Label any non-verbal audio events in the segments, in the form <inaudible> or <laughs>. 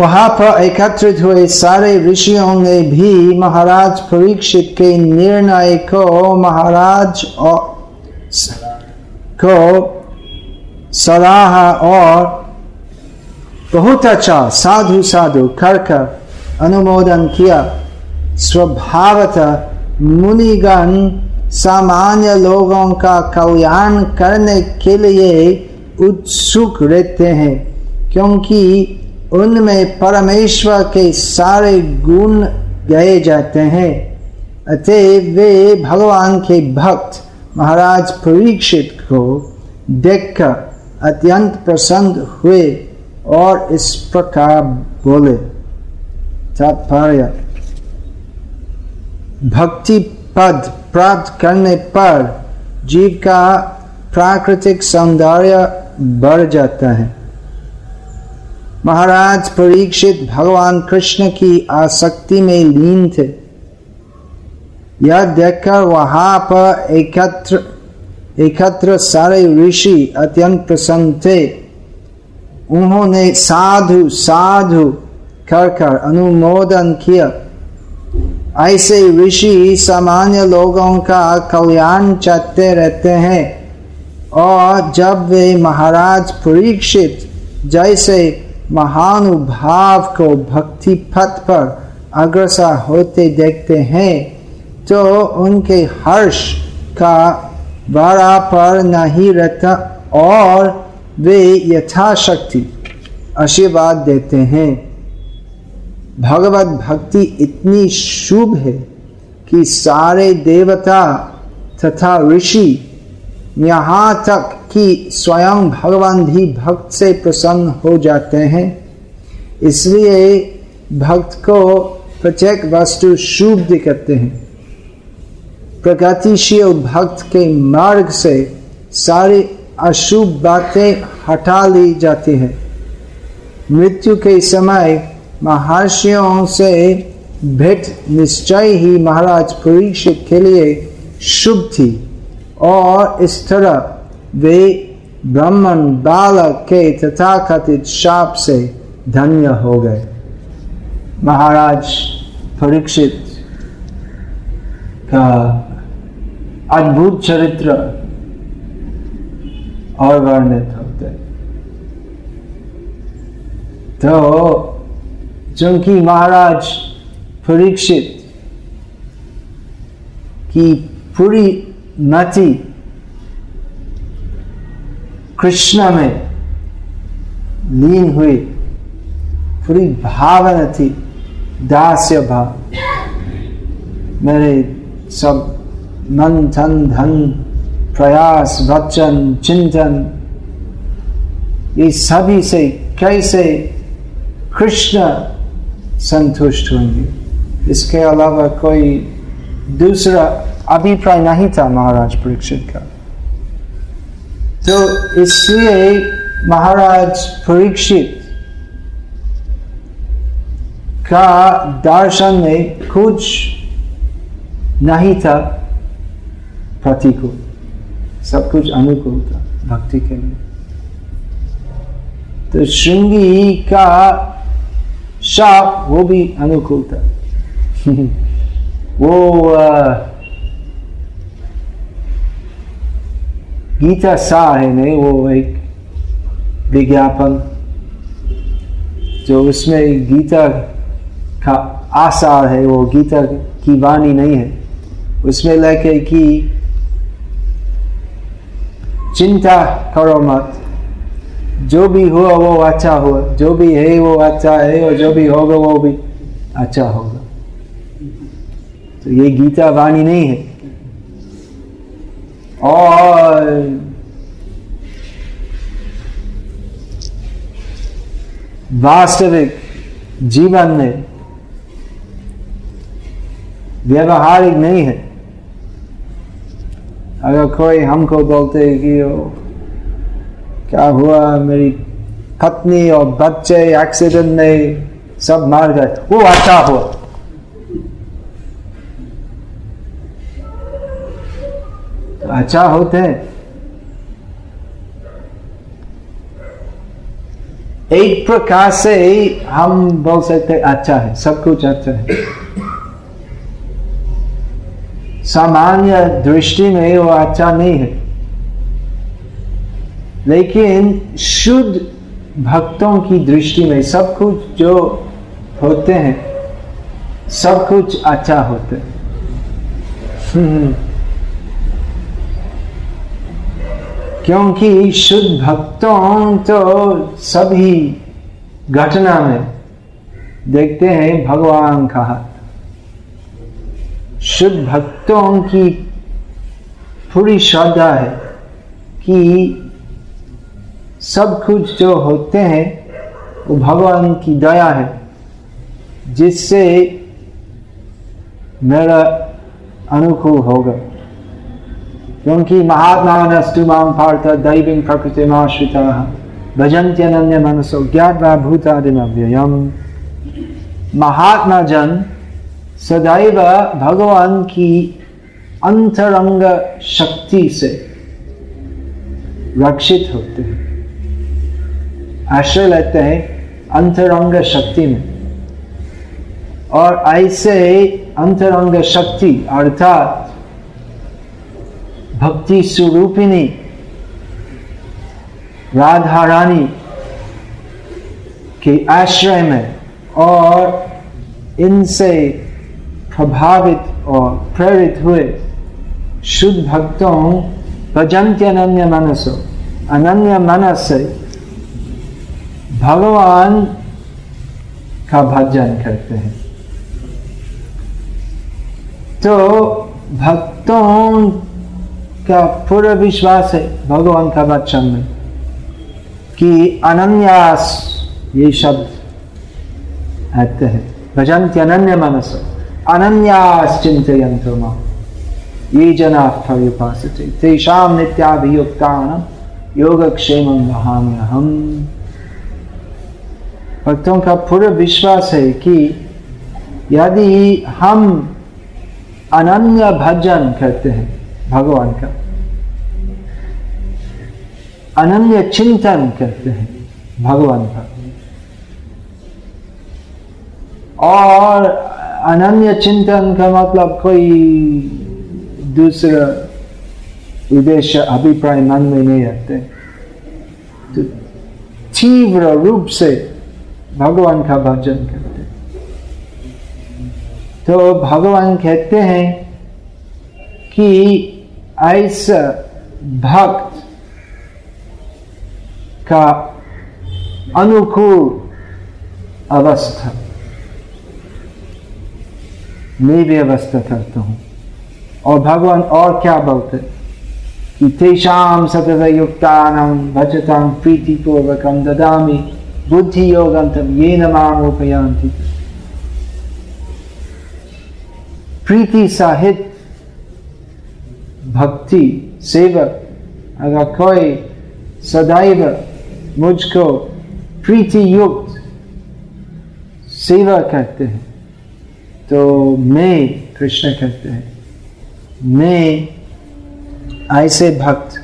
वहाँ पर एकत्रित हुए सारे ऋषियों ने भी महाराज परीक्षित के निर्णय को, महाराज और को सराहा और बहुत अच्छा साधु साधु कर कर अनुमोदन किया। स्वभावत मुनिगण सामान्य लोगों का कल्याण करने के लिए उत्सुक रहते हैं, क्योंकि उनमें परमेश्वर के सारे गुण गए जाते हैं। अतः वे भगवान के भक्त महाराज परीक्षित को देखकर अत्यंत प्रसन्न हुए और इस प्रकार बोले, तात्पर्य भक्ति पद प्राप्त करने पर जीव का प्राकृतिक सौंदर्य बढ़ जाता है। महाराज परीक्षित भगवान कृष्ण की आसक्ति में लीन थे। यह देखकर वहाँ पर एकत्र एकत्र सारे ऋषि अत्यंत प्रसन्न थे। उन्होंने साधु साधु कर कर अनुमोदन किया। ऐसे ऋषि सामान्य लोगों का कल्याण चाहते रहते हैं। और जब वे महाराज परीक्षित जैसे महानुभाव को भक्ति पथ पर अग्रसर होते देखते हैं तो उनके हर्ष का बड़ा पर नहीं रहता और वे यथाशक्ति आशीर्वाद देते हैं। भगवत भक्ति इतनी शुभ है कि सारे देवता तथा ऋषि यहाँ तक कि स्वयं भगवान भी भक्त से प्रसन्न हो जाते हैं। इसलिए भक्त को प्रत्येक वस्तु शुभ दिखते हैं। प्रगतिशील भक्त के मार्ग से सारी अशुभ बातें हटा ली जाती है। मृत्यु के समय महर्षियों से भेंट निश्चय ही महाराज परीक्षित के लिए शुभ थी और इस तरह वे ब्राह्मण बालक के तथाकथित शाप से धन्य हो गए महाराज परीक्षित का अद्भुत चरित्र और वर्णित होते तो चूँकि महाराज परीक्षित की पूरी मति कृष्ण में लीन हुई, पूरी भावना थी, दास्य भाव। मेरे सब मन, धन धन, प्रयास, वचन, चिंतन, ये सभी से कैसे कृष्ण संतुष्ट होंगे? इसके अलावा कोई दूसरा अभिप्राय नहीं था महाराज परीक्षित का। तो इसलिए महाराज परीक्षित का दर्शन में कुछ नहीं था प्रतिकूल सब कुछ अनुकूल था भक्ति के लिए। तो श्रृंगी का शाप वो भी अनुकूल था। <laughs> वो आ, गीता सा है नहीं, वो एक विज्ञापन, जो उसमें गीता का आसार है, वो गीता की वाणी नहीं है। उसमें लेके कि चिंता करो मत, जो भी हुआ वो अच्छा हुआ, जो भी है वो अच्छा है, और जो भी होगा वो भी अच्छा होगा। तो ये गीता वाणी नहीं है। और वास्तविक जीवन में व्यवहारिक नहीं है। अगर कोई हमको बोलते है कि क्या हुआ, मेरी पत्नी और बच्चे एक्सीडेंट में सब मार गए, वो अच्छा हुआ। अच्छा होते एक प्रकार से हम बोल सकते अच्छा है, सब कुछ अच्छा है। सामान्य दृष्टि में वो अच्छा नहीं है। लेकिन शुद्ध भक्तों की दृष्टि में सब कुछ जो होते हैं, सब कुछ अच्छा होते हम्म। क्योंकि शुद्ध भक्तों तो सभी घटना में देखते हैं भगवान का हाथ। शुद्ध भक्तों की पूरी श्रद्धा है कि सब कुछ जो होते हैं, वो भगवान की दया है, जिससे मेरा अनुकूल होगा। क्योंकि महात्मा नस्तुमाम पार्थ दैवी प्रकृति आश्रिता भजंत्यनन्य मनसो ज्ञातवा भूतादिमव्ययम। महात्मा जन सदैव भगवान की अंतरंग शक्ति से रक्षित होते हैं। आश्रय लेते हैं अंतरंग शक्ति में। और ऐसे अंतरंग शक्ति अर्थात भक्ति स्वरूपिणी राधा रानी के आश्रय में और इनसे प्रभावित और प्रेरित हुए शुद्ध भक्तों भजंत्य अनन्य मनसो, अनन्य मनस से भगवान का भजन करते हैं। तो भक्तों का पूरा विश्वास है भगवान का वचन में कि अनन्यास ये शब्द आते हैं। भजंती अनन्य मनस। अनन्यास चिंतयंतो माँ। ये जना पर्युपासते तेषां नित्याभियुक्तानां योगक्षेमं वहाम्यहम्। भक्तों का पूरा विश्वास है कि यदि हम अनन्य भजन करते हैं भगवान का। अनन्य चिंतन करते हैं भगवान का। और अनन्य चिंतन का मतलब कोई दूसरा उद्देश्य, अभिप्राय मन में नहीं आते तो तीव्र रूप से भगवान का भजन करते। तो भगवान कहते हैं कि ऐसा भक्त का अनुकूल अवस्था। मैं भी अवस्था करता हूँ। और भगवान और क्या बोलते? कि तेषाम सतत युक्तानाम भजताम प्रीतिपूर्वकम ददामी बुद्धि योगंतम ये नाम उपयांति प्रीति साहित भक्ति सेवक, अगर कोई सदैव मुझको प्रीति युक्त सेवा करते हैं तो मैं कृष्ण कहते हैं, मैं ऐसे भक्त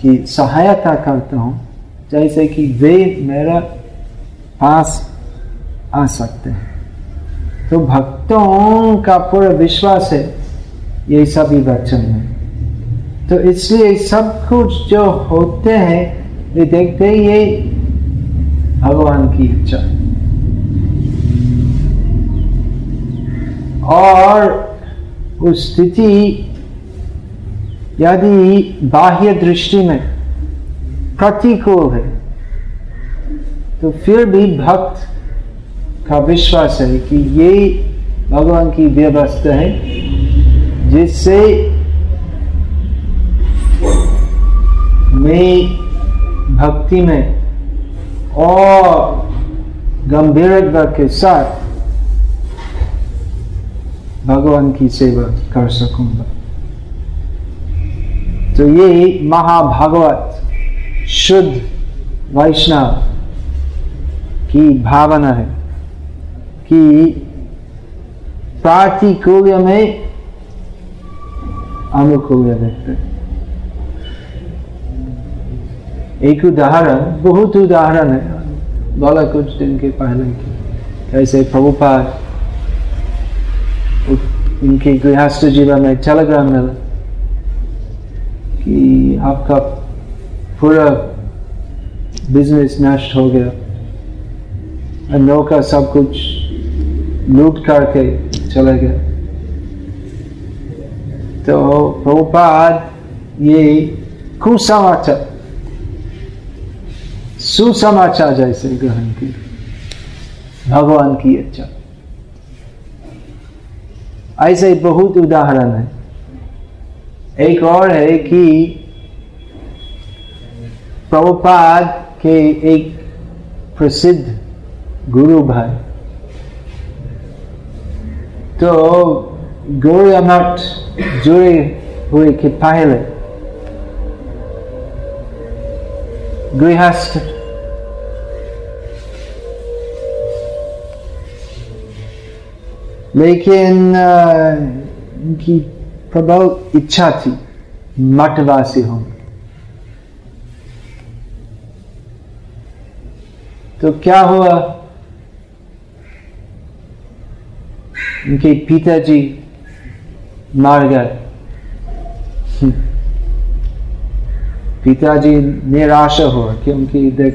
की सहायता करता हूँ, जैसे कि वे मेरा पास आ सकते हैं। तो भक्तों का पूरा विश्वास है, ये सभी वचन में तो इसलिए सब कुछ जो होते हैं, वे देखते ही ये भगवान की इच्छा। और उस स्थिति, यदि बाह्य दृष्टि में प्रतिकूल है तो फिर भी भक्त का विश्वास है कि ये भगवान की व्यवस्था है, जिससे मैं भक्ति में और गंभीरता के साथ भगवान की सेवा कर सकूँगा। तो ये महाभागवत शुद्ध वैष्णव की भावना है कि प्रातिकूल्य में अनुकूल्य व्यक्त एक उदाहरण, बहुत उदाहरण है। बोला कुछ दिन के पहले की। ऐसे प्रभुपाद उनके गृहस्थ जीवन में टेलीग्राम मिला कि आपका पूरा बिज़नेस नष्ट हो गया। नौका सब कुछ लूट करके चले गए तो प्रभुपाद, ये कुसमाचार सुसमाचार जैसे ग्रहण की। भगवान की इच्छा। ऐसे बहुत उदाहरण है। एक और है कि प्रभुपाद के एक प्रसिद्ध गुरु भाई। तो गौरिया मठ जुड़े हुए के पहले गृहस्थ लेकिन उनकी प्रबल इच्छा थी, मठवासी हो तो क्या हुआ? उनके पिताजी मार गए। पिताजी निराश हुआ क्योंकि देख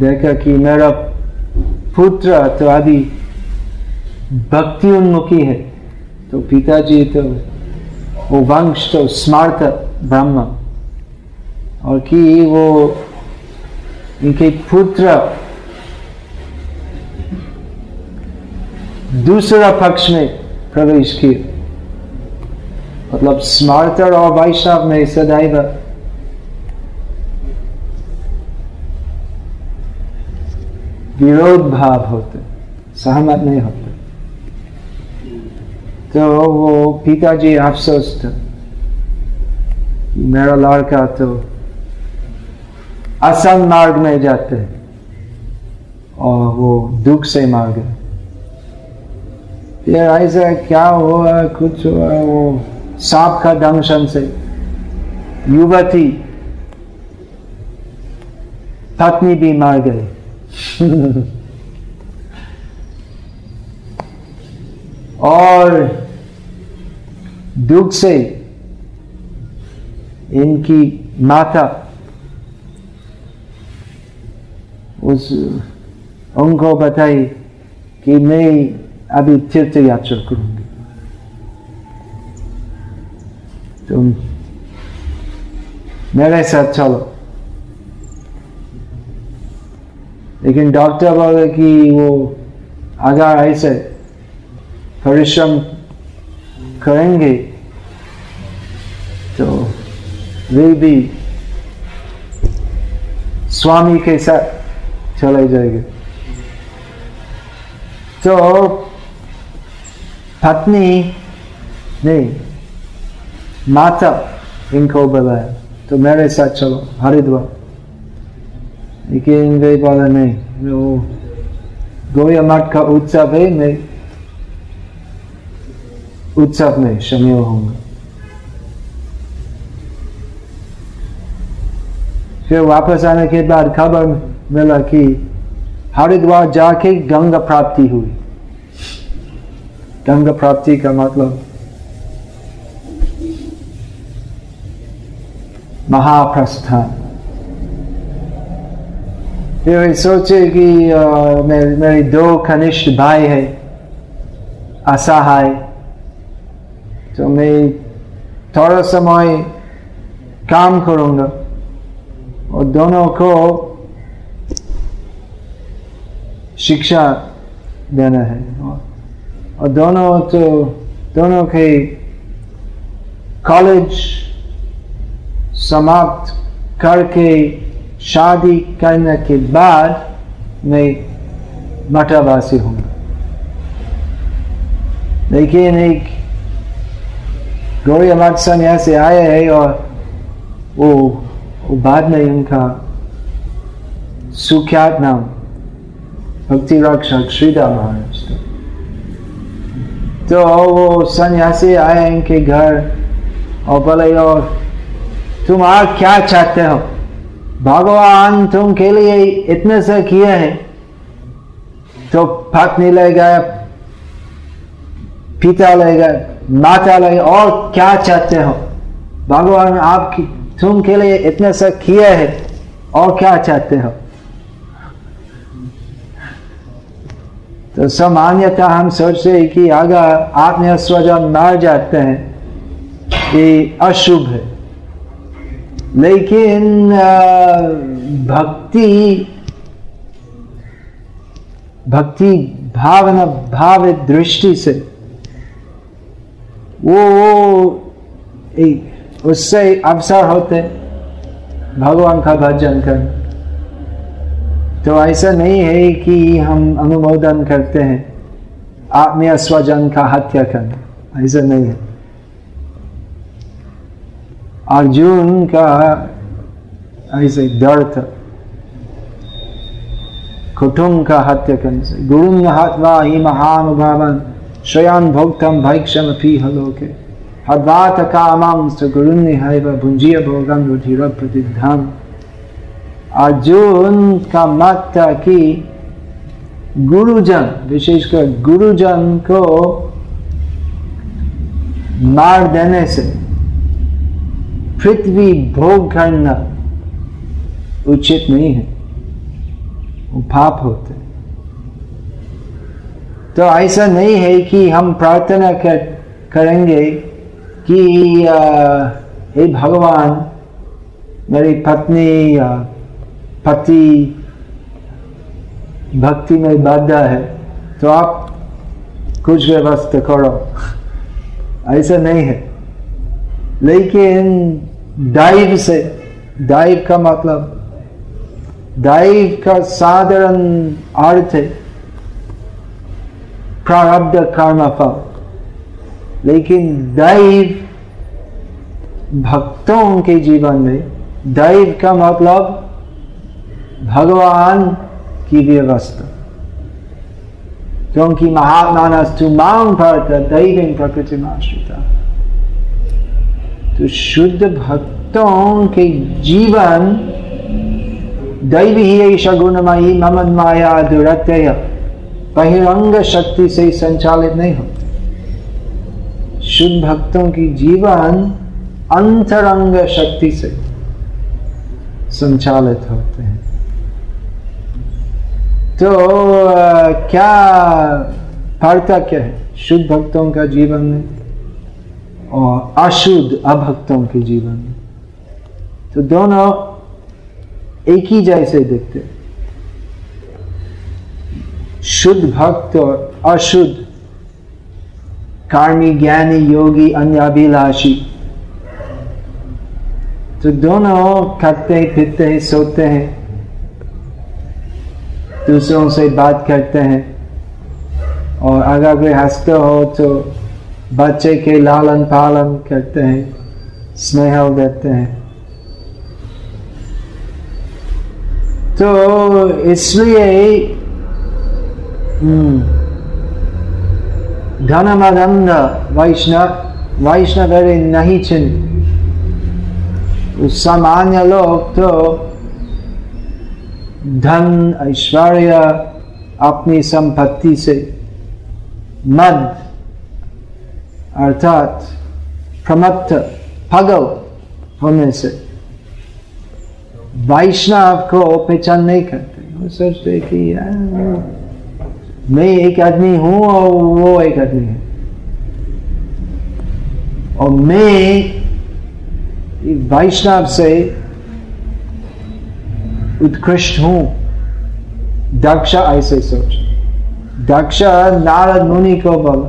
देखा कि मेरा पुत्र तो अभी भक्ति उन्मुखी है। तो पिताजी तो वो वंश तो स्मार्त ब्रह्म और कि वो इनके पुत्र दूसरा पक्ष में प्रवेश किया मतलब स्मार्तर और वैष्णव में सदैव। विरोध भाव होते, सहमत नहीं होते। तो वो पिताजी अफसोस था। मेरा लड़का तो असंग मार्ग में जाते हैं और वो दुख से मार गए फिर ऐसा क्या हुआ, कुछ हुआ, वो सांप का दंशन से युवती पत्नी भी मार गई। <laughs> और दुख से इनकी माता उस उनको बताई कि मैं अभी तीर्थ यात्रा करूँगी। तुम मेरे साथ चलो। लेकिन डॉक्टर बोले कि वो अगर ऐसे परिश्रम करेंगे तो वे भी स्वामी के साथ चले जाएँगे। तो पत्नी, नहीं, माता इनको बुलाया तो मेरे साथ चलो, हरिद्वार। लेकिन वे बोले, नहीं, वो गोया मठ का उत्सव है, मैं उत्सव में शामिल होंगे फिर वापस आने के बाद खबर मिला कि हरिद्वार जाके गंगा प्राप्ति हुई गंगा प्राप्ति का मतलब महाप्रस्थान फिर सोचे कि मेरे मेरे दो कनिष्ठ भाई है असहाय तो मैं थोड़ा समय काम करूँगा। और दोनों को शिक्षा देना है। और दोनों तो दोनों के कॉलेज समाप्त करके शादी करने के बाद मैं मठावासी हूँ लेकिन एक गौरी अमाद सन्यासी आए हैं और वो, वो बाद में उनका सुख्यात नाम भक्ति रक्षक श्रीदा महाराज तो वो सन्यासी आए इनके घर और बोले और तुम आ क्या चाहते हो भगवान तुम के लिए इतने से किए हैं तो पत्नी ले गए पिता ले गए माता ले और क्या चाहते हो? भगवान आपकी तुम के लिए इतने से किए हैं, और क्या चाहते हो? तो सामान्यतः हम सोचते हैं कि अगर आत्मीय स्वजन मार जाते हैं ये अशुभ है। लेकिन भक्ति भक्ति भावना भाव दृष्टि से वो वो उससे अवसर होते भगवान का भजन करना तो ऐसा नहीं है कि हम अनुमोदन करते हैं। आत्मीय स्वजन का हत्या करना। ऐसा नहीं है। अर्जुन का ऐसे डर था कुटुंब का हत्या करने। से गुरु हत्वा ही महानुभावन। स्वयं भोक्तम भैक्षम अपी हलोके हद्वात कामं स गुरुन्निहैव भुंजीय भोगम रुधिर प्रतिधान अर्जुन का मत था कि गुरुजन विशेषकर गुरुजन को मार देने से पृथ्वी भोग करना उचित नहीं है वो पाप होते तो ऐसा नहीं है कि हम प्रार्थना कर, करेंगे कि हे भगवान, मेरी पत्नी या पति भक्ति में बाधा है तो आप कुछ व्यवस्था करो। ऐसा नहीं है। लेकिन दाइव से, दाइव का मतलब दाइव का साधारण अर्थ है प्रारब्ध कर्म फल। लेकिन दैव भक्तों के जीवन में दैव का मतलब भगवान की व्यवस्था। क्योंकि महात्मानस्तु मांग भरत दैव प्रकृति आश्रिता तो शुद्ध भक्तों के जीवन दैवी ही गुणमयी ममन माया दुरत्यय। बहिरंग शक्ति से ही संचालित नहीं होते। शुद्ध भक्तों की जीवन अंतरंग शक्ति से संचालित होते हैं। तो क्या पार्थक्य है? शुद्ध भक्तों का जीवन में और अशुद्ध अभक्तों के जीवन में। तो दोनों एक ही जैसे दिखते शुद्ध भक्त और अशुद्ध। कार्मी ज्ञानी, योगी अन्य अभिलाषी तो दोनों खाते हैं, पीते हैं, सोते हैं। दूसरों से बात करते हैं। और अगर कोई हँसते हो तो बच्चे के लालन पालन करते हैं, स्नेह देते हैं। तो इसलिए धनमदंध वैष्णव वैष्णव नहीं चिन्ह सामान्य लोग तो धन ऐश्वर्य अपनी संपत्ति से मद अर्थात प्रमत्त पगल होने से वैष्णव को पहचान नहीं करते वो सोचते कि मैं एक आदमी हूँ और वो एक आदमी है। और मैं वैष्णव से उत्कृष्ट हूँ। दक्ष ऐसे सोच। दक्ष नारद मुनि को बोल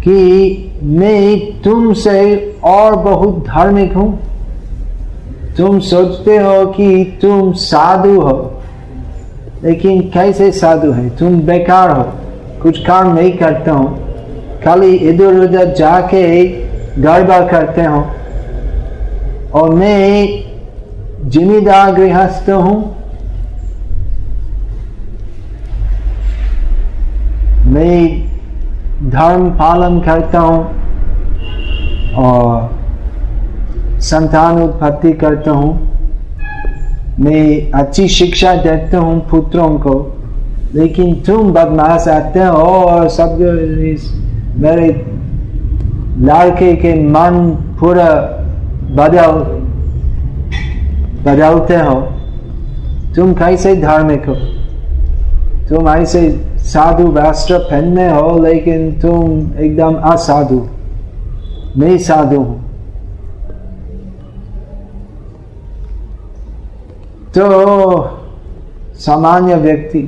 कि मैं तुमसे और बहुत धार्मिक हूँ। तुम सोचते हो कि तुम साधु हो। लेकिन कैसे साधु है? तुम बेकार हो। कुछ काम नहीं करते हो। खाली इधर उधर जाके गड़बड़ करते हो। और मैं जिम्मेदार गृहस्थ हूँ। मैं धर्म पालन करता हूँ। और संतान उत्पत्ति करता हूँ। मैं अच्छी शिक्षा देता हूँ पुत्रों को, लेकिन तुम बदमाश आते हो और सब मेरे लड़के के मन पूरा बदल, बदलते हो। तुम कैसे धार्मिक हो? तुम ऐसे साधु वस्त्र पहनने हो, लेकिन तुम एकदम असाधु। मैं साधु हूँ। तो सामान्य व्यक्ति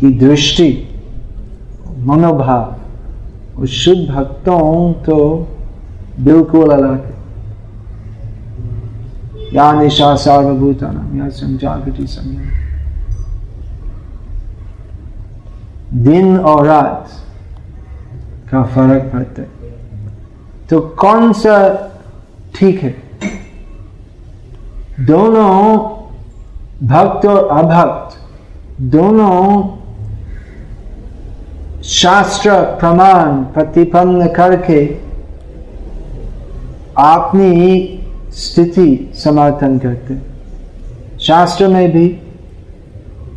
की दृष्टि, मनोभाव और शुद्ध भक्तों तो बिल्कुल अलग है। या निशा सार्वभूतान, या संजागृति समय दिन और रात का फ़र्क पड़ता है। तो कौन सा ठीक है? दोनों भक्त और अभक्त, दोनों शास्त्र प्रमाण प्रतिपन्न करके अपनी स्थिति समर्थन करते शास्त्र में भी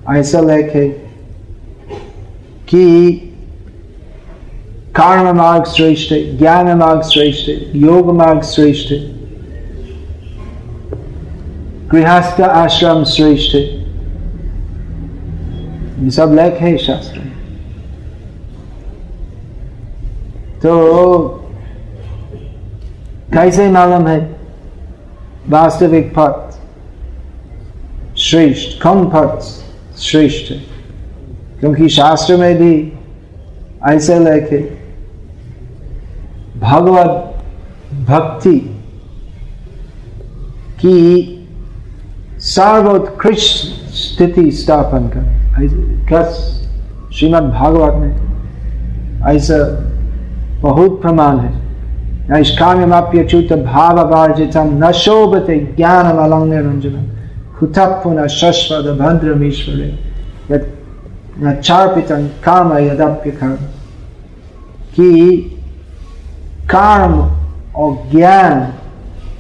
ऐसा लेखे कि कर्म मार्ग श्रेष्ठ है, ज्ञान मार्ग श्रेष्ठ है, योग मार्ग श्रेष्ठ है। गृहस्थ आश्रम श्रेष्ठ ये सब लेख है शास्त्र तो कैसे मालूम है? वास्तविक पथ श्रेष्ठ, कम पथ श्रेष्ठ है। क्योंकि शास्त्र में भी ऐसे लेखे भगवत भक्ति की सर्वोत्कृष्ट स्थिति स्थापन कर। श्रीमद भागवत में ऐसा बहुत प्रमाण है। नैष्काम्यमाप्यच्युत भाववार्जितम न शोभते ज्ञान अलंग रंजन शश्वत भद्रमीश्वरे न चार्पितन काम यदप्य कर्म कि कर्म और ज्ञान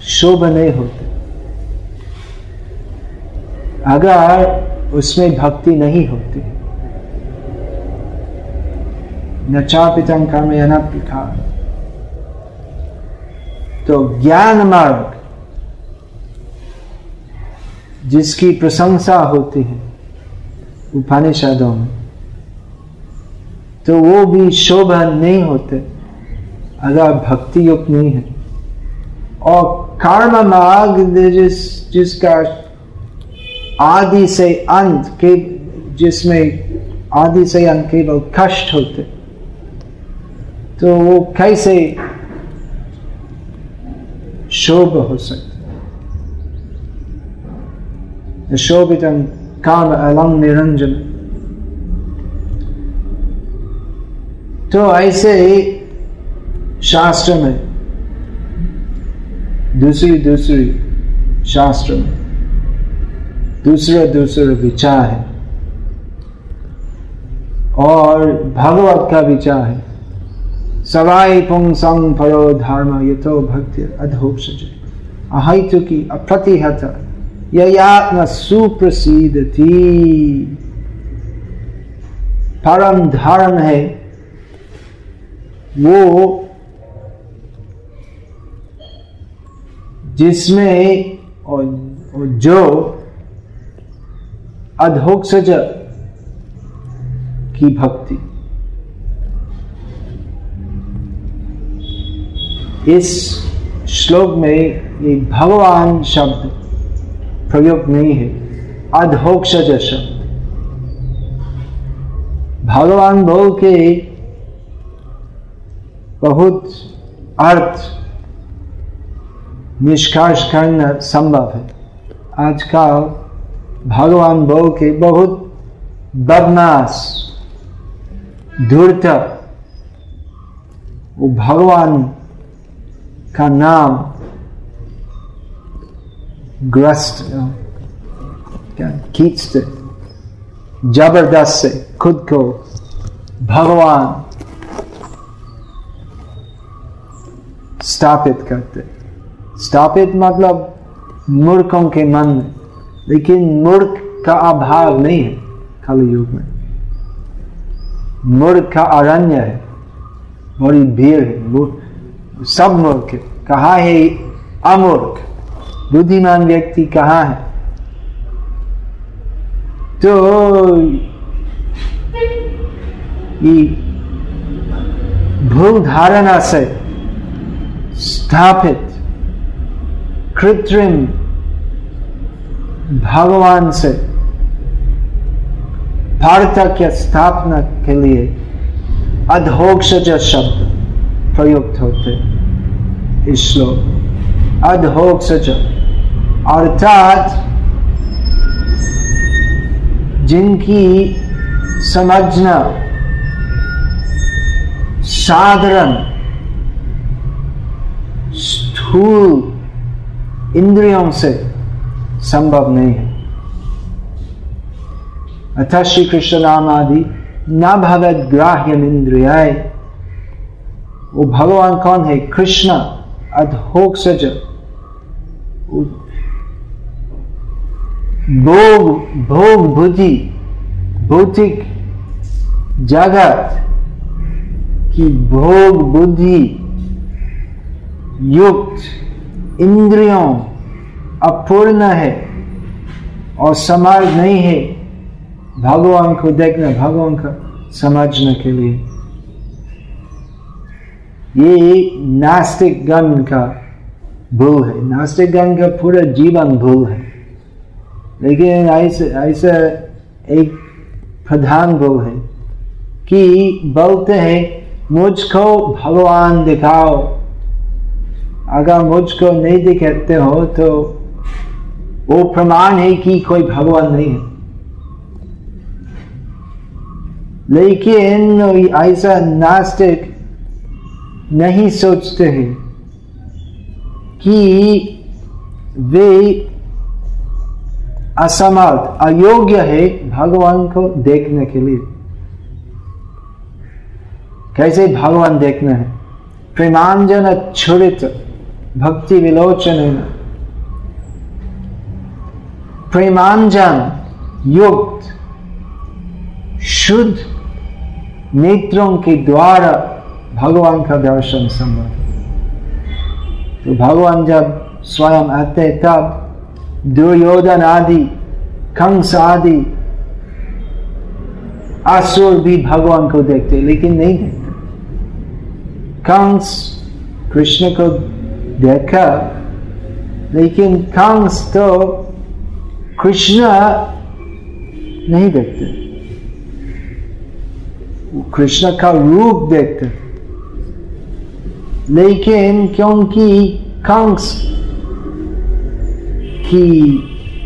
शोभ नहीं होते। अगर उसमें भक्ति नहीं होती, न चापितम कर्म या न पिकार तो ज्ञान मार्ग, जिसकी प्रशंसा होती है उपनिषदों में तो वो भी शोभा नहीं होते, अगर भक्ति युक्त नहीं है। और कर्म मार्ग जिस, जिसका आदि से अंत के, जिसमें आदि से अंत केवल कष्ट होते। तो वो कैसे शोभ हो सकते? शोभित काम अलंग निरंजन। तो ऐसे शास्त्र में दूसरी दूसरी शास्त्र में दूसरे दूसरे विचार है। और भगवत का विचार है। सवाई पुंसंग परो धर्म यथो भक्ति अधोक्ष अहितु की अप्रतिहत। यत्म सुप्रसिद्ध थी परम धर्म है। वो जिसमें और जो अधोक्षज की भक्ति। इस श्लोक में ये भगवान शब्द प्रयोग नहीं है। अधोक्षज शब्द। भगवान बोल के बहुत अर्थ निष्कर्ष करना संभव है। आजकल भगवान बोल के बहुत बदमाश, धूर्त। वो भगवान का नाम ग्रस्त, क्या, खींचते। ज़बरदस्त से खुद को भगवान स्थापित करते। स्थापित मतलब मूर्खों के मन में। लेकिन मूर्ख का अभाव नहीं है कल युग में। मूर्ख का अरण्य है, बड़ी भीड़ है सब मूर्ख है। कहा है अमूर्ख? बुद्धिमान व्यक्ति कहा है? तो भूल धारणा से स्थापित कृत्रिम भगवान से पार्थक्य स्थापना के लिए अधोक्षज शब्द प्रयुक्त होते श्लोक अधोक्षज अर्थात जिनकी समझना साधारण, स्थूल इंद्रियों से संभव नहीं है। अतः श्री कृष्ण नाम आदि, न भगत ग्राह्य इंद्रियाय वो भगवान कौन है? कृष्ण अधोक सज भोग भोग बुद्धि, भौतिक जगत की भोग बुद्धि युक्त इंद्रियों अपूर्ण है और समाज नहीं है। भगवान को देखना, भगवान का समझने के लिए। ये नास्तिक गण का भूल है। नास्तिक गण का पूरा जीवन भूल है। लेकिन ऐसे, ऐसा एक प्रधान भूल है कि बोलते हैं, मुझको भगवान दिखाओ। अगर मुझको नहीं दिखाते हो तो वो प्रमाण है कि कोई भगवान नहीं है। लेकिन ऐसा नास्तिक नहीं सोचते हैं कि वे असमर्थ, अयोग्य है भगवान को देखने के लिए। कैसे भगवान देखना है? प्रेमांजन छुरित भक्ति विलोचन प्रेमांजन युक्त शुद्ध नेत्रों के द्वारा भगवान का दर्शन संभव तो भगवान जब स्वयं आते तब दुर्योधन आदि कंस आदि असुर भी भगवान को देखते लेकिन नहीं देखते कंस कृष्ण को देखा लेकिन कंस तो कृष्ण नहीं देखते। कृष्ण का रूप देखते। लेकिन क्योंकि कंस की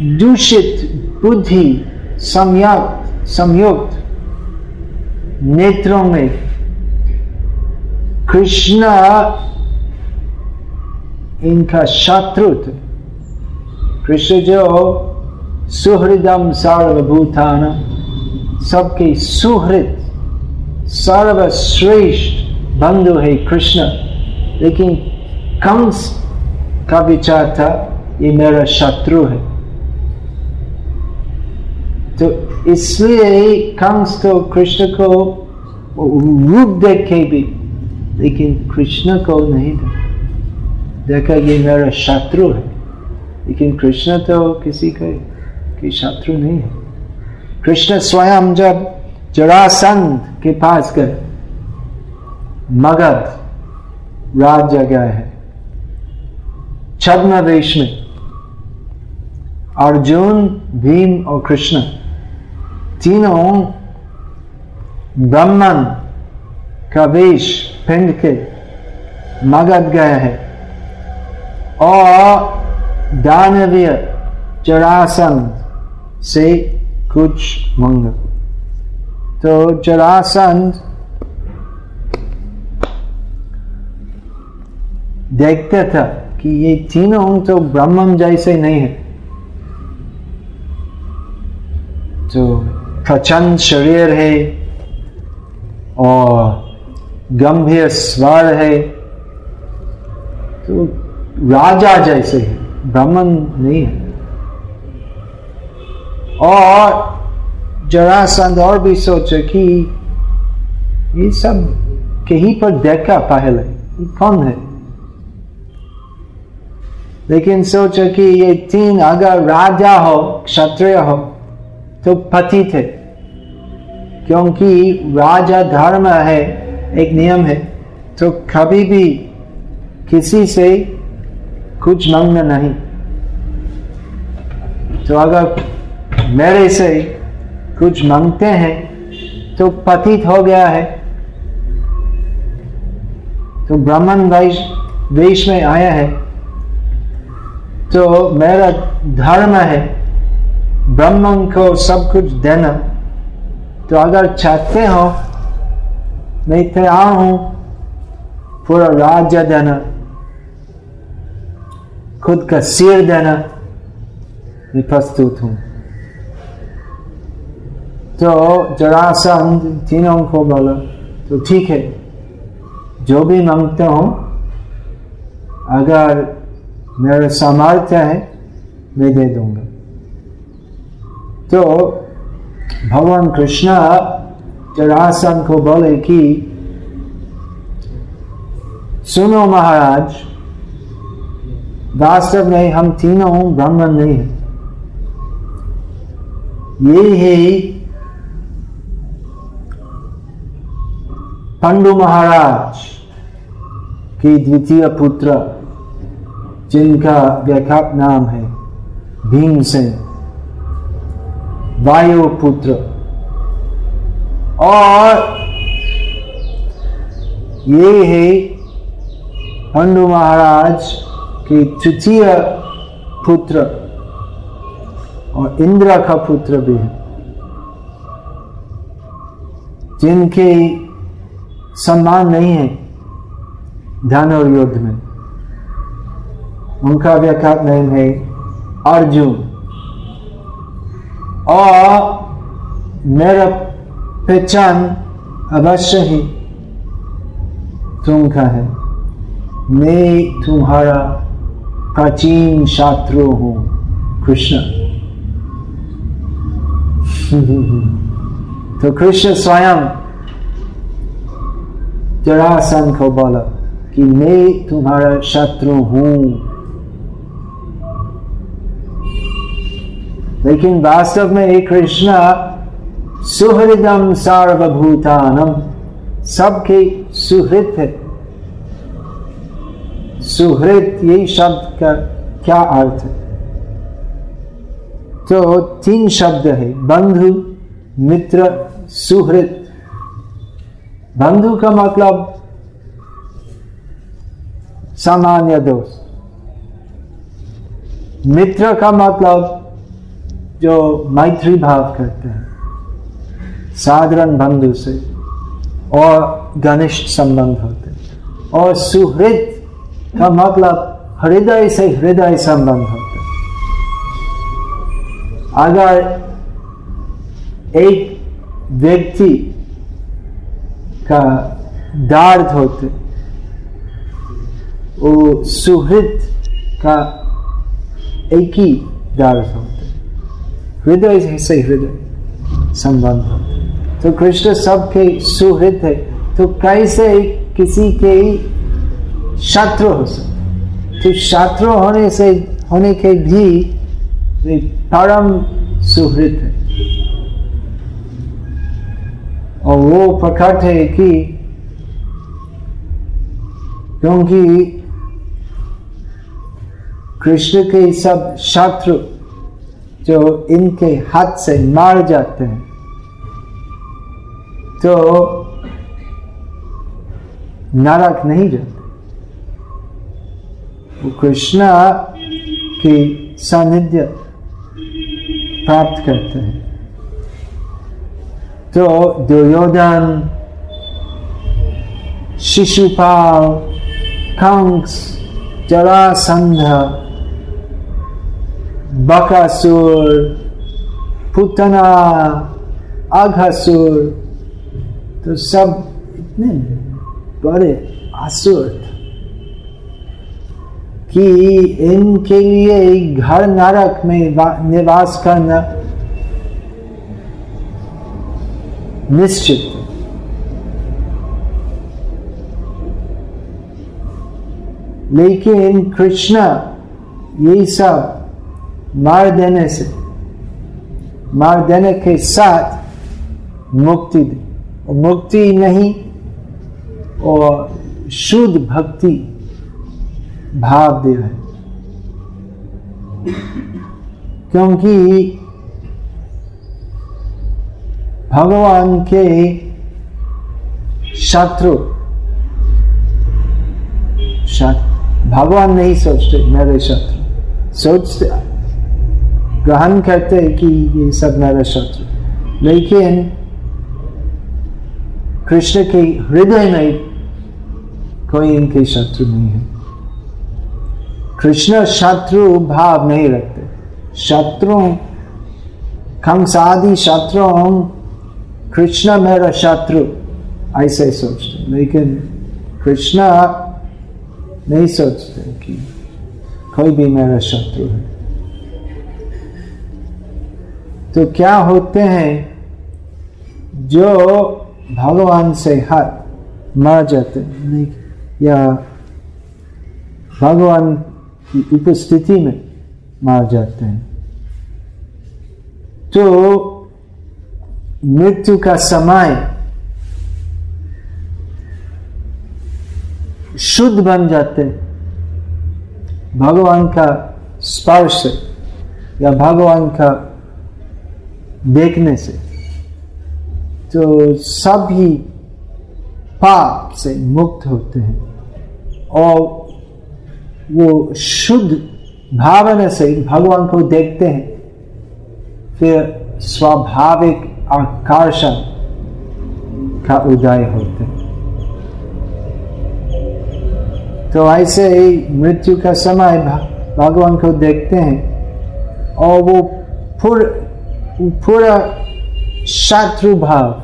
दूषित बुद्धि संयुक्त संयुक्त नेत्रों में कृष्ण इनका शत्रु थे कृष्ण जो सुहृदम सर्वभूतान। सबके सुहृद, सर्वश्रेष्ठ बंधु है कृष्ण। लेकिन कंस का विचार था, ये मेरा शत्रु है। तो इसलिए कंस तो कृष्ण को रूप देखे भी, लेकिन कृष्ण को नहीं देखा। देखा, ये मेरा शत्रु है। लेकिन कृष्ण तो किसी का की शत्रु नहीं है। कृष्ण स्वयं जब जरासंध के पास गए, मगध राज्य जगह है। छद्म वेश में अर्जुन, भीम और कृष्ण तीनों ब्राह्मण का वेश पिंड के मगध गए हैं। और दानवीय जरासंध से कुछ मंग। तो जरासंध देखते था कि ये तीनों तो ब्रह्म जैसे नहीं है। तो प्रचंड शरीर है और गंभीर स्वर है। तो राजा जैसे है ब्राह्मण नहीं है। और जरासंध और भी सोचे कि ये सब कहीं पर देखा पहले कौन है? लेकिन सोचा कि ये तीन अगर राजा हो, क्षत्रिय हो तो पति थे क्योंकि राजा धर्म है, एक नियम है तो कभी भी किसी से कुछ मांगना नहीं। तो अगर मेरे से कुछ मांगते हैं तो पतित हो गया है। तो ब्राह्मण देश में आया है तो मेरा धर्म है, ब्राह्मण को सब कुछ देना। तो अगर चाहते हो, मैं तैयार हूँ पूरा राज्य देना, खुद का सिर देना, मैं प्रस्तुत हूँ। तो जरासंध तीनों को बोला तो ठीक है। जो भी मांगते हो, अगर मेरा सामर्थ्य है, मैं दे दूँगा। तो भगवान कृष्ण जरासन को बोले कि, सुनो महाराज, वास्तव में हम तीनों ब्राह्मण नहीं है। ये ही पंडु महाराज की द्वितीय पुत्र जिनका व्याख्यात नाम है भीमसेन वायु पुत्र और ये है पंडु महाराज के तृतीय पुत्र और इंद्र का पुत्र भी है, जिनके सम्मान नहीं है धन और युद्ध में। उनका व्याख्यात नाम है। अर्जुन, और मेरा पहचान अवश्य ही तुम का है। मैं तुम्हारा प्राचीन छात्र हूँ, कृष्ण। <laughs> तो कृष्ण स्वयं जरासन को बोला कि मैं तुम्हारा शत्रु हूँ। लेकिन वास्तव में कृष्ण, सुहृदम सार्वभूतानम, सबके सुहृत है। सुहृत यही शब्द का क्या अर्थ है? तो तीन शब्द है, बंधु, मित्र, सुहृत। बंधु का मतलब सामान्य दोस्त मित्र का मतलब जो मैत्री भाव करते हैं, साधारण बंधु से, और घनिष्ठ संबंध होते हैं। और सुहृद का मतलब हृदय से हृदय संबंध होते हैं। अगर एक व्यक्ति का दर्द होते वो सुहृद का एक ही दर्द होते हृदय से हृदय संबंध होते तो कृष्ण सबके सुहृद है तो कैसे किसी के ही शत्रु हो सकते तो शत्रु होने से, होने के भी परम सुहृद है। और वो प्रकट है कि क्योंकि कृष्ण के सब शत्रु जो इनके हाथ से मार जाते हैं तो नरक नहीं जाते। कृष्णा की सानिध्य प्राप्त करते हैं। तो दुर्योधन शिशुपाल कंस जरासंध बकासुर पुतना आघासुर तो सब इतने बड़े असुर कि इनके लिए घर नरक में निवास करना निश्चित लेकिन कृष्ण यही सब मार देने से मार देने के साथ मुक्ति दे मुक्ति नहीं और शुद्ध भक्ति भाव दे रहे क्योंकि भगवान के शत्रु भगवान नहीं सोचते, मेरे शत्रु। सोचते ग्रहण करते कि ये सब मेरे शत्रु। लेकिन कृष्ण के हृदय में कोई इनके शत्रु नहीं है। कृष्ण शत्रु भाव नहीं रखते। शत्रु कंस आदि शत्रु कृष्ण मेरा शत्रु ऐसे सोचते लेकिन कृष्ण नहीं सोचते कि कोई भी मेरा शत्रु है। तो क्या होते हैं जो भगवान से हाथ मर जाते नहीं, या भगवान की उपस्थिति में मार जाते हैं। तो मृत्यु का समय शुद्ध बन जाते भगवान का स्पर्श या भगवान का देखने से तो सभी पाप से मुक्त होते हैं और वो शुद्ध भावना से भगवान को देखते हैं। फिर स्वाभाविक आकर्षण का उदय होते। तो ऐसे ही मृत्यु का समय भगवान को देखते हैं और वो पूरा पूरा शत्रु भाव,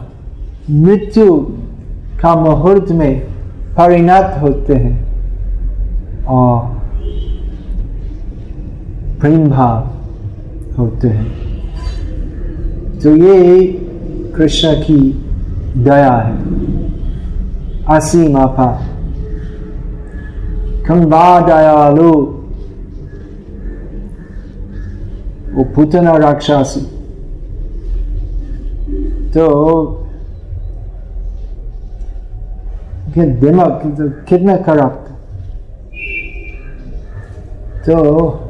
मृत्यु का मुहूर्त में परिणत होते हैं और प्रेम भाव होते हैं। तो ये कृष्ण की दया है। असीम आपा। खंबा दयालु वो पुतना राक्षसी। तो दिमाग कितना था। तो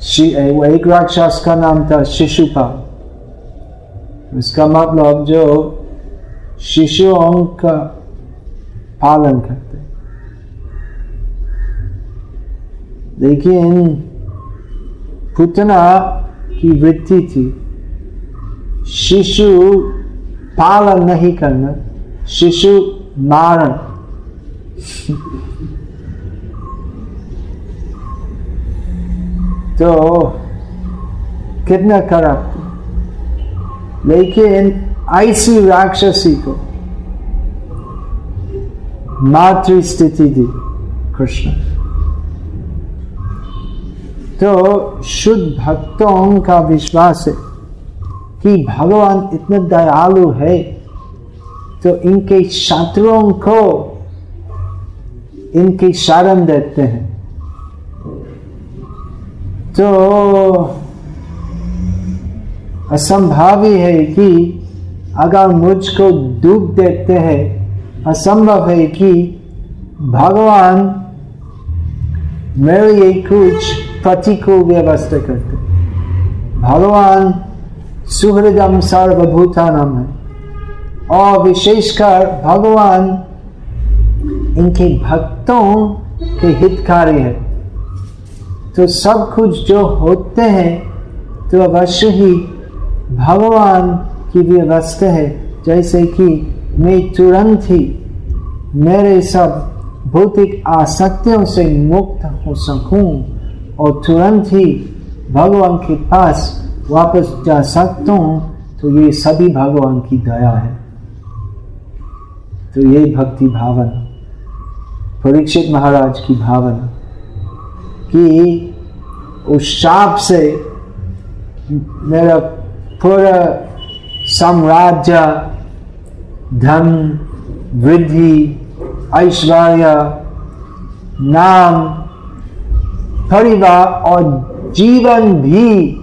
वो एक राक्षस का नाम था शिशुपाल इसका मतलब जो शिशुओं का पालन करते लेकिन पुतना की वृत्ति थी शिशु पालन नहीं करना शिशु मारण तो कितना खराब लेकिन ऐसी राक्षसी को मातृ स्थिति दी कृष्ण। तो शुद्ध भक्तों का विश्वास है कि भगवान इतने दयालु है तो इनके शत्रुओं को इनकी शरण देते हैं। तो असंभव ही है कि अगर मुझको दुख देते हैं, असंभव है कि भगवान मेरे लिए कुछ प्रतिकूल व्यवस्था करते भगवान सुहृदम सर्वभूतानम है। और विशेषकर भगवान इनके भक्तों के हितकारी है। तो सब कुछ जो होते हैं तो अवश्य ही भगवान की भी व्यवस्था है। जैसे कि मैं तुरंत ही मेरे सब भौतिक आसक्तियों से मुक्त हो सकूँ और तुरंत ही भगवान के पास वापस जा सकता हूँ तो ये सभी भगवान की दया है। तो ये भक्ति भावना, परीक्षित महाराज की भावना। कि उस शाप से मेरा पूरा साम्राज्य, धन वृद्धि ऐश्वर्य, नाम, परिवार और जीवन भी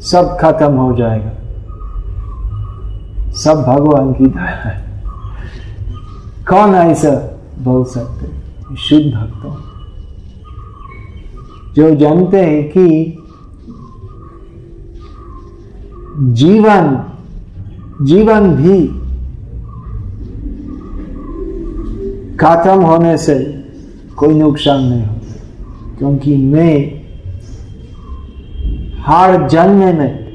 सब खत्म हो जाएगा। सब भगवान की दया है। कौन ऐसा बोल सकते? शुद्ध भक्तों। जो जानते हैं कि जीवन जीवन भी खत्म होने से कोई नुकसान नहीं होता। क्योंकि मैं हर जन्म में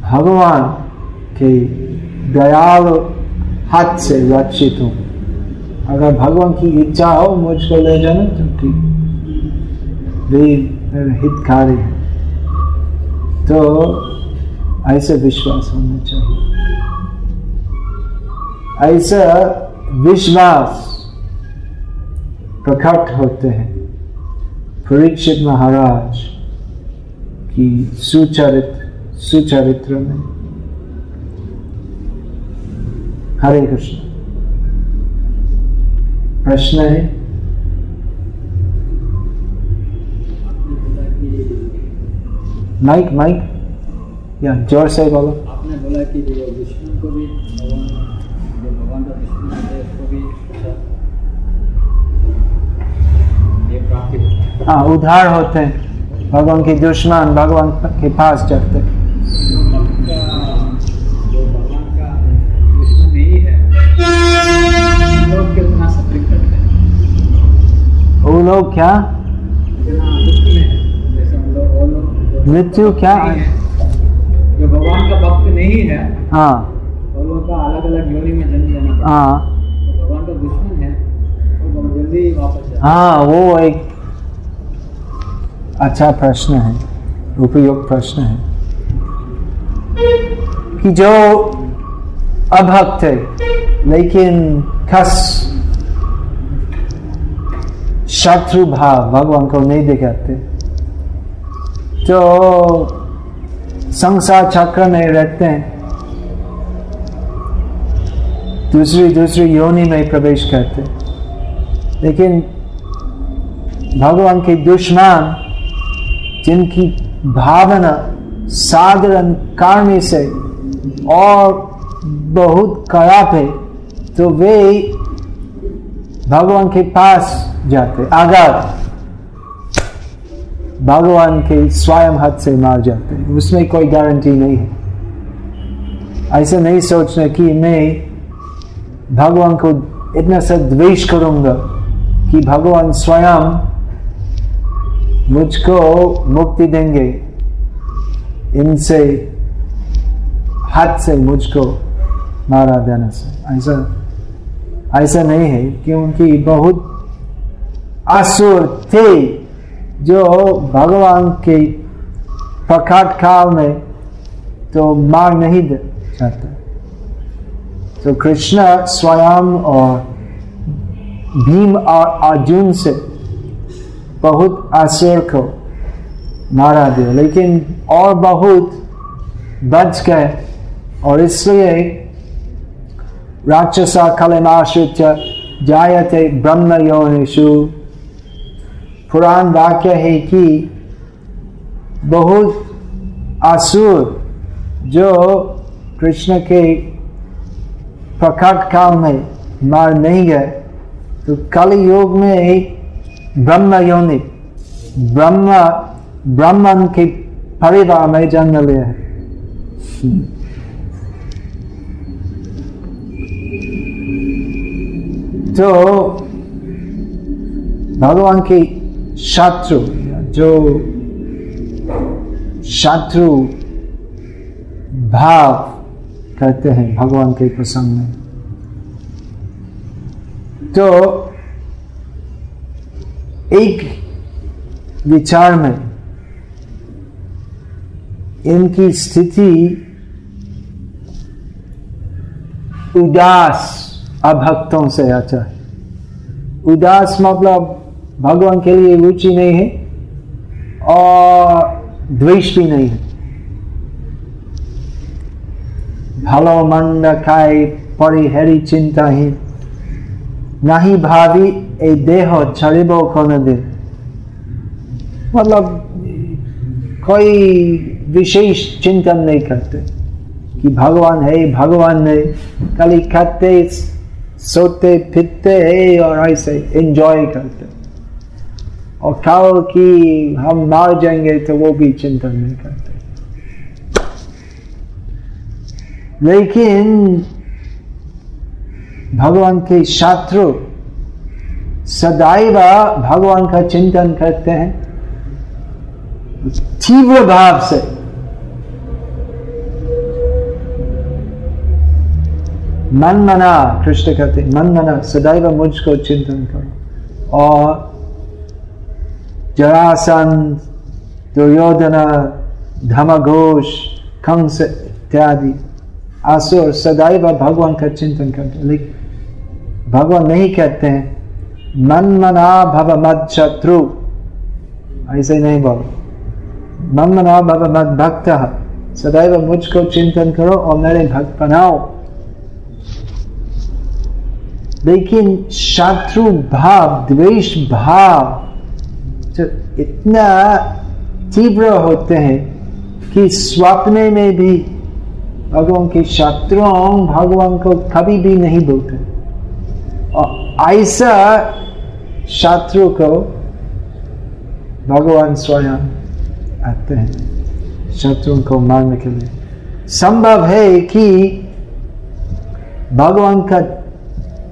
भगवान के दयालु हाथ से रक्षित हूँ। अगर भगवान की इच्छा हो, मुझको ले जाना। तो ठीक वे हितकारी है। तो ऐसे विश्वास होना चाहिए। ऐसा विश्वास प्रकट होते हैं परीक्षित महाराज की सुचरित्र सुचरित्र में। हरे कृष्ण, प्रश्न है? माइक माइक या ज़ोर से बोलो आपने बोला कि जो दुश्मन को भी भगवान जो भगवान का दुश्मन है उसको भी ये प्राप्ति होता हाँ। उधार होते हैं। भगवान के दुश्मन भगवान के पास जाते हैं। जो भक्त मृत्यु क्या है, जो भगवान का भक्त नहीं है हाँ। वो लोग अलग अलग योनि में जन्म लेना हाँ। भगवान का दुश्मन है वो बहुत जल्दी वापस हाँ। वो एक अच्छा प्रश्न है उपयोग प्रश्न है कि जो अभक्त है लेकिन खस शत्रु भाव भगवान को नहीं दिखाते तो संसार चक्र में रहते हैं, दूसरी दूसरी योनि में प्रवेश करते लेकिन भगवान के दुश्मन, जिनकी भावना साधारण कारण से और बहुत खराब है तो वे भगवान के पास जाते अगर भगवान के स्वयं हाथ से मार जाते हैं। उसमें कोई गारंटी नहीं है। ऐसा नहीं सोचना कि मैं भगवान को इतना सा द्वेष करूँगा कि भगवान स्वयं मुझको मुक्ति देंगे। इनसे हाथ से मुझको मारा देने से। ऐसा ऐसा नहीं है क्योंकि बहुत असुर थे। जो भगवान के प्रकट काल में तो मार नहीं जाते तो कृष्ण स्वयं और भीम और अर्जुन से बहुत असुर को मारा दिया। लेकिन और बहुत बच गए और इसलिए राक्षसा कलमाश्रित जायते ब्रह्म योनिषु पुराण वाक्य है कि बहुत असुर जो कृष्ण के प्रकट काल में मार नहीं गए तो कल युग में ब्रह्म योनि, ब्रह्म ब्राह्मण के परिवार में जन्म लिया है। तो भगवान के शत्रु, जो शत्रु भाव करते हैं भगवान के प्रसंग में। तो एक विचार में इनकी स्थिति उदास अभक्तों से अच्छा है। उदास मतलब भगवान के लिए रुचि नहीं है और द्वेष भी नहीं है। भलो मंद खाए पड़े हरी चिंता ही। नहीं भावी, ए देह छड़ब कौन दे मतलब कोई विशेष चिंतन नहीं करते कि भगवान है भगवान है खाली खाते, सोते, फिरते है और ऐसे एंजॉय करते। और कल की हम मार जाएँगे तो वो भी चिंतन नहीं करते। लेकिन भगवान के छात्र सदैव भगवान का चिंतन करते हैं। तीव्र भाव से। मन मना कृष्ण कहते मन मना सदैव मुझको चिंतन करो। और जरासन दुर्योधना धमघोष कंस इत्यादि आसुर सदैव भगवान का चिंतन करते लेकिन भगवान नहीं कहते हैं मन मना भव मद शत्रु ऐसे नहीं बोलो मन मना भव मद भक्त सदैव मुझको चिंतन करो और मेरे भक्त बनाओ लेकिन शत्रु भाव द्वेष भाव जो इतना तीव्र होते हैं कि स्वप्न में भी भगवान के शत्रुओं, भगवान को कभी भी नहीं बोलते। और ऐसा शत्रु को भगवान स्वयं आते हैं शत्रुओं को मारने के लिए। संभव है कि भगवान का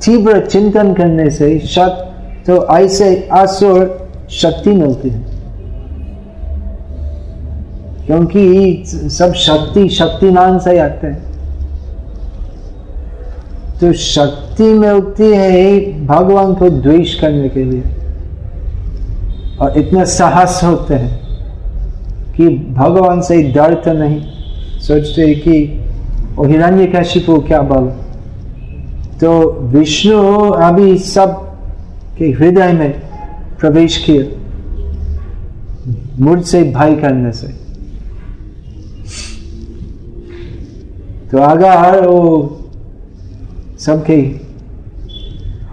तीव्र चिंतन करने से शत तो ऐसे असुर शक्ति मिलती है। क्योंकि सब शक्ति शक्तिमान से आते हैं। तो शक्ति मिलती है भगवान को द्वेष करने के लिए। और इतने साहस होते हैं कि भगवान से डरते नहीं। सोचते कि हिरण्य कशिपु क्या बोल? तो विष्णु अभी सब के हृदय में प्रवेश किए मुझसे भय करने से। तो अगर वो सबके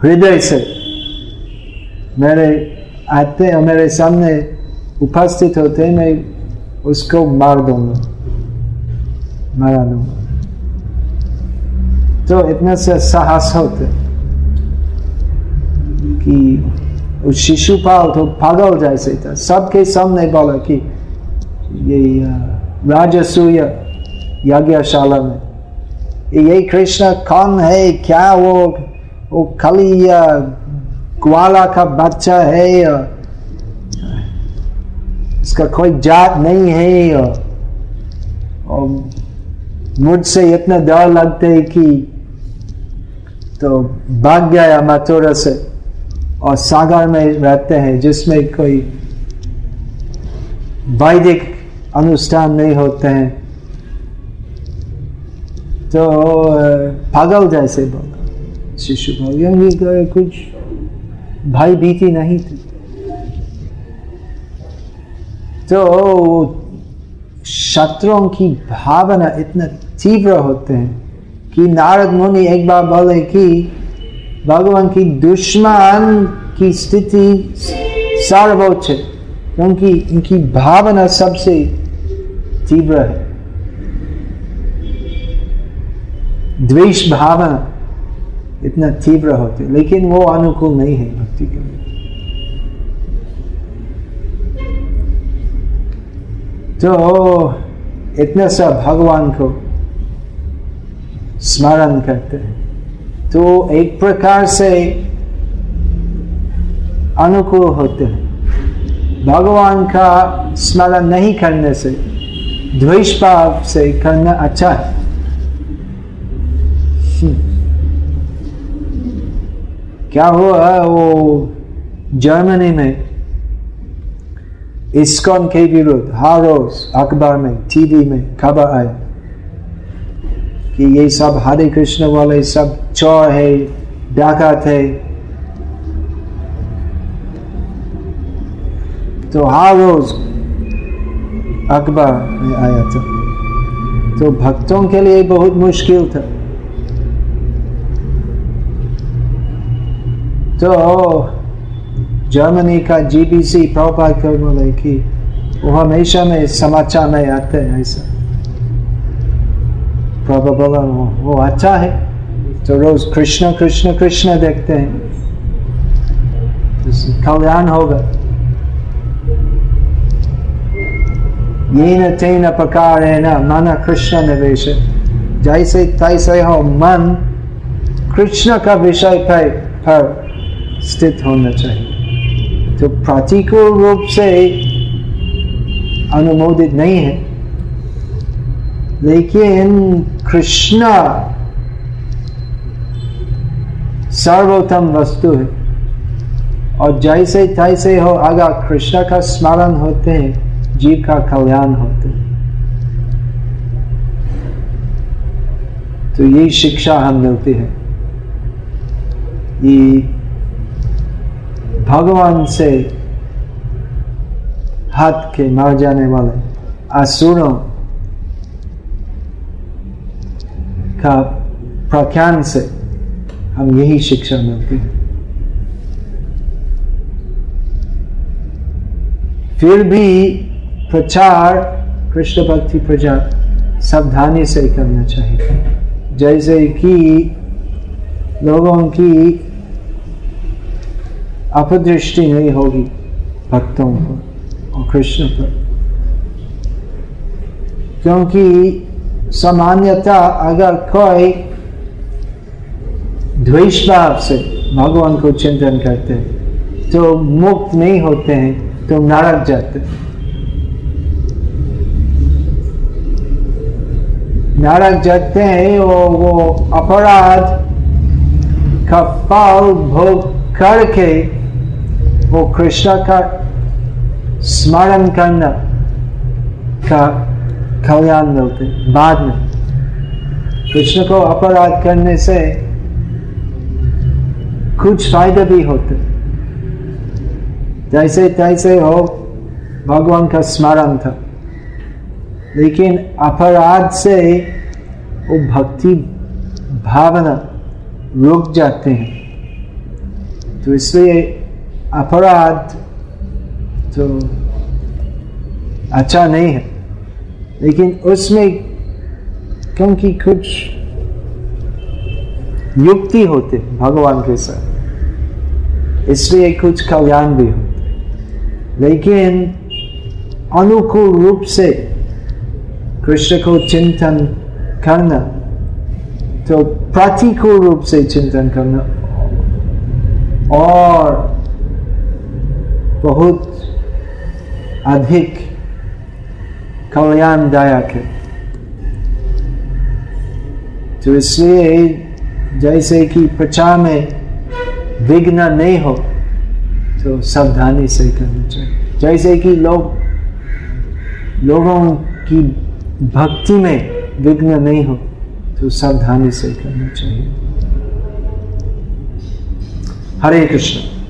हृदय से मेरे आते मेरे सामने उपस्थित होते मैं उसको मार दूँगा। मारा दूँगा। तो इतने से साहस होते कि शिशुपाल तो पागल जैसे था सबके सामने बोला कि ये राजसूय यज्ञशाला में। ये कृष्ण कौन है? क्या वो वो खाली ग्वाला का बच्चा है? इसका कोई जात नहीं है? और मुझसे इतना डर लगते है कि तो भाग गया मथुरा से। और सागर में रहते हैं, जिसमें कोई वैदिक अनुष्ठान नहीं होते हैं। तो पागल जैसे बोला शिशु बोल कुछ भाई भीति नहीं थी। तो शत्रुओं की भावना इतना तीव्र होते हैं कि नारद मुनि एक बार बोले कि भगवान की दुश्मन की स्थिति सर्वोच्च है, क्योंकि उनकी भावना सबसे तीव्र है। द्वेष भावना इतना तीव्र होते लेकिन वो अनुकूल नहीं है भक्ति के लिए। तो इतने सब भगवान को स्मरण करते हैं। तो एक प्रकार से अनुकूल होते हैं। भगवान का स्मरण नहीं करने से द्वेष भाव से करना अच्छा है। क्या हुआ वो जर्मनी में? इस्कॉन के विरुद्ध हर रोज अखबार में, टीवी में खबर आए कि ये सब, हरे कृष्ण वाले सब चौर है डाका थे तो हर रोज अकबर में आया था। तो भक्तों के लिए बहुत मुश्किल था। तो जर्मनी का जीबीसी प्रभुपात कर बोले की, वो हमेशा में समाचार में आते हैं ऐसा। प्रभु बोला वो अच्छा है। तो रोज कृष्ण कृष्ण कृष्ण देखते हैं। कल्याण होगा। ये न तेन प्रकार है न मन कृष्ण निवेश। जैसे तैसे हो मन कृष्ण का विषय पर, पर स्थित होना चाहिए। तो प्रतिकूल रूप से अनुमोदित नहीं है। लेकिन कृष्ण सर्वोत्तम वस्तु है। और जैसे तैसे हो अगर कृष्ण का स्मरण होते हैं, जीव का कल्याण होते हैं। तो ये शिक्षा हम मिलती है। ये भगवान से हाथ के मार जाने वाले असुरों का प्रख्यान से, हम यही शिक्षा मिलती। है फिर भी प्रचार, कृष्ण भक्ति प्रचार सावधानी से करना चाहिए। जैसे कि लोगों की अपदृष्टि नहीं होगी भक्तों पर और कृष्ण पर। क्योंकि सामान्यता अगर कोई द्वेष भाव से भगवान को चिंतन करते हैं तो मुक्त नहीं होते हैं तो नरक जाते हैं। नरक जाते हैं और वो अपराध का फल भोग करके वो कृष्ण का स्मरण करना का कल्याण मिलते बाद में। कृष्ण को अपराध करने से कुछ फ़ायदे भी होते। जैसे तैसे हो, भगवान का स्मरण था। लेकिन अपराध से वो भक्ति, भावना रुक जाते हैं। तो इसलिए अपराध तो अच्छा नहीं है। लेकिन उसमें क्योंकि कुछ युक्ति होते भगवान के साथ, इसलिए कुछ कल्याण भी होते लेकिन अनुकूल रूप से कृष्ण को चिंतन करना तो प्रतिकूल रूप से चिंतन करना और बहुत अधिक कल्याणदायक है। तो इसलिए जैसे कि प्रचार में विघ्न नहीं हो तो सावधानी से करना चाहिए। जैसे कि लोग, लोगों की भक्ति में विघ्न नहीं हो तो सावधानी से करना चाहिए। हरे कृष्ण।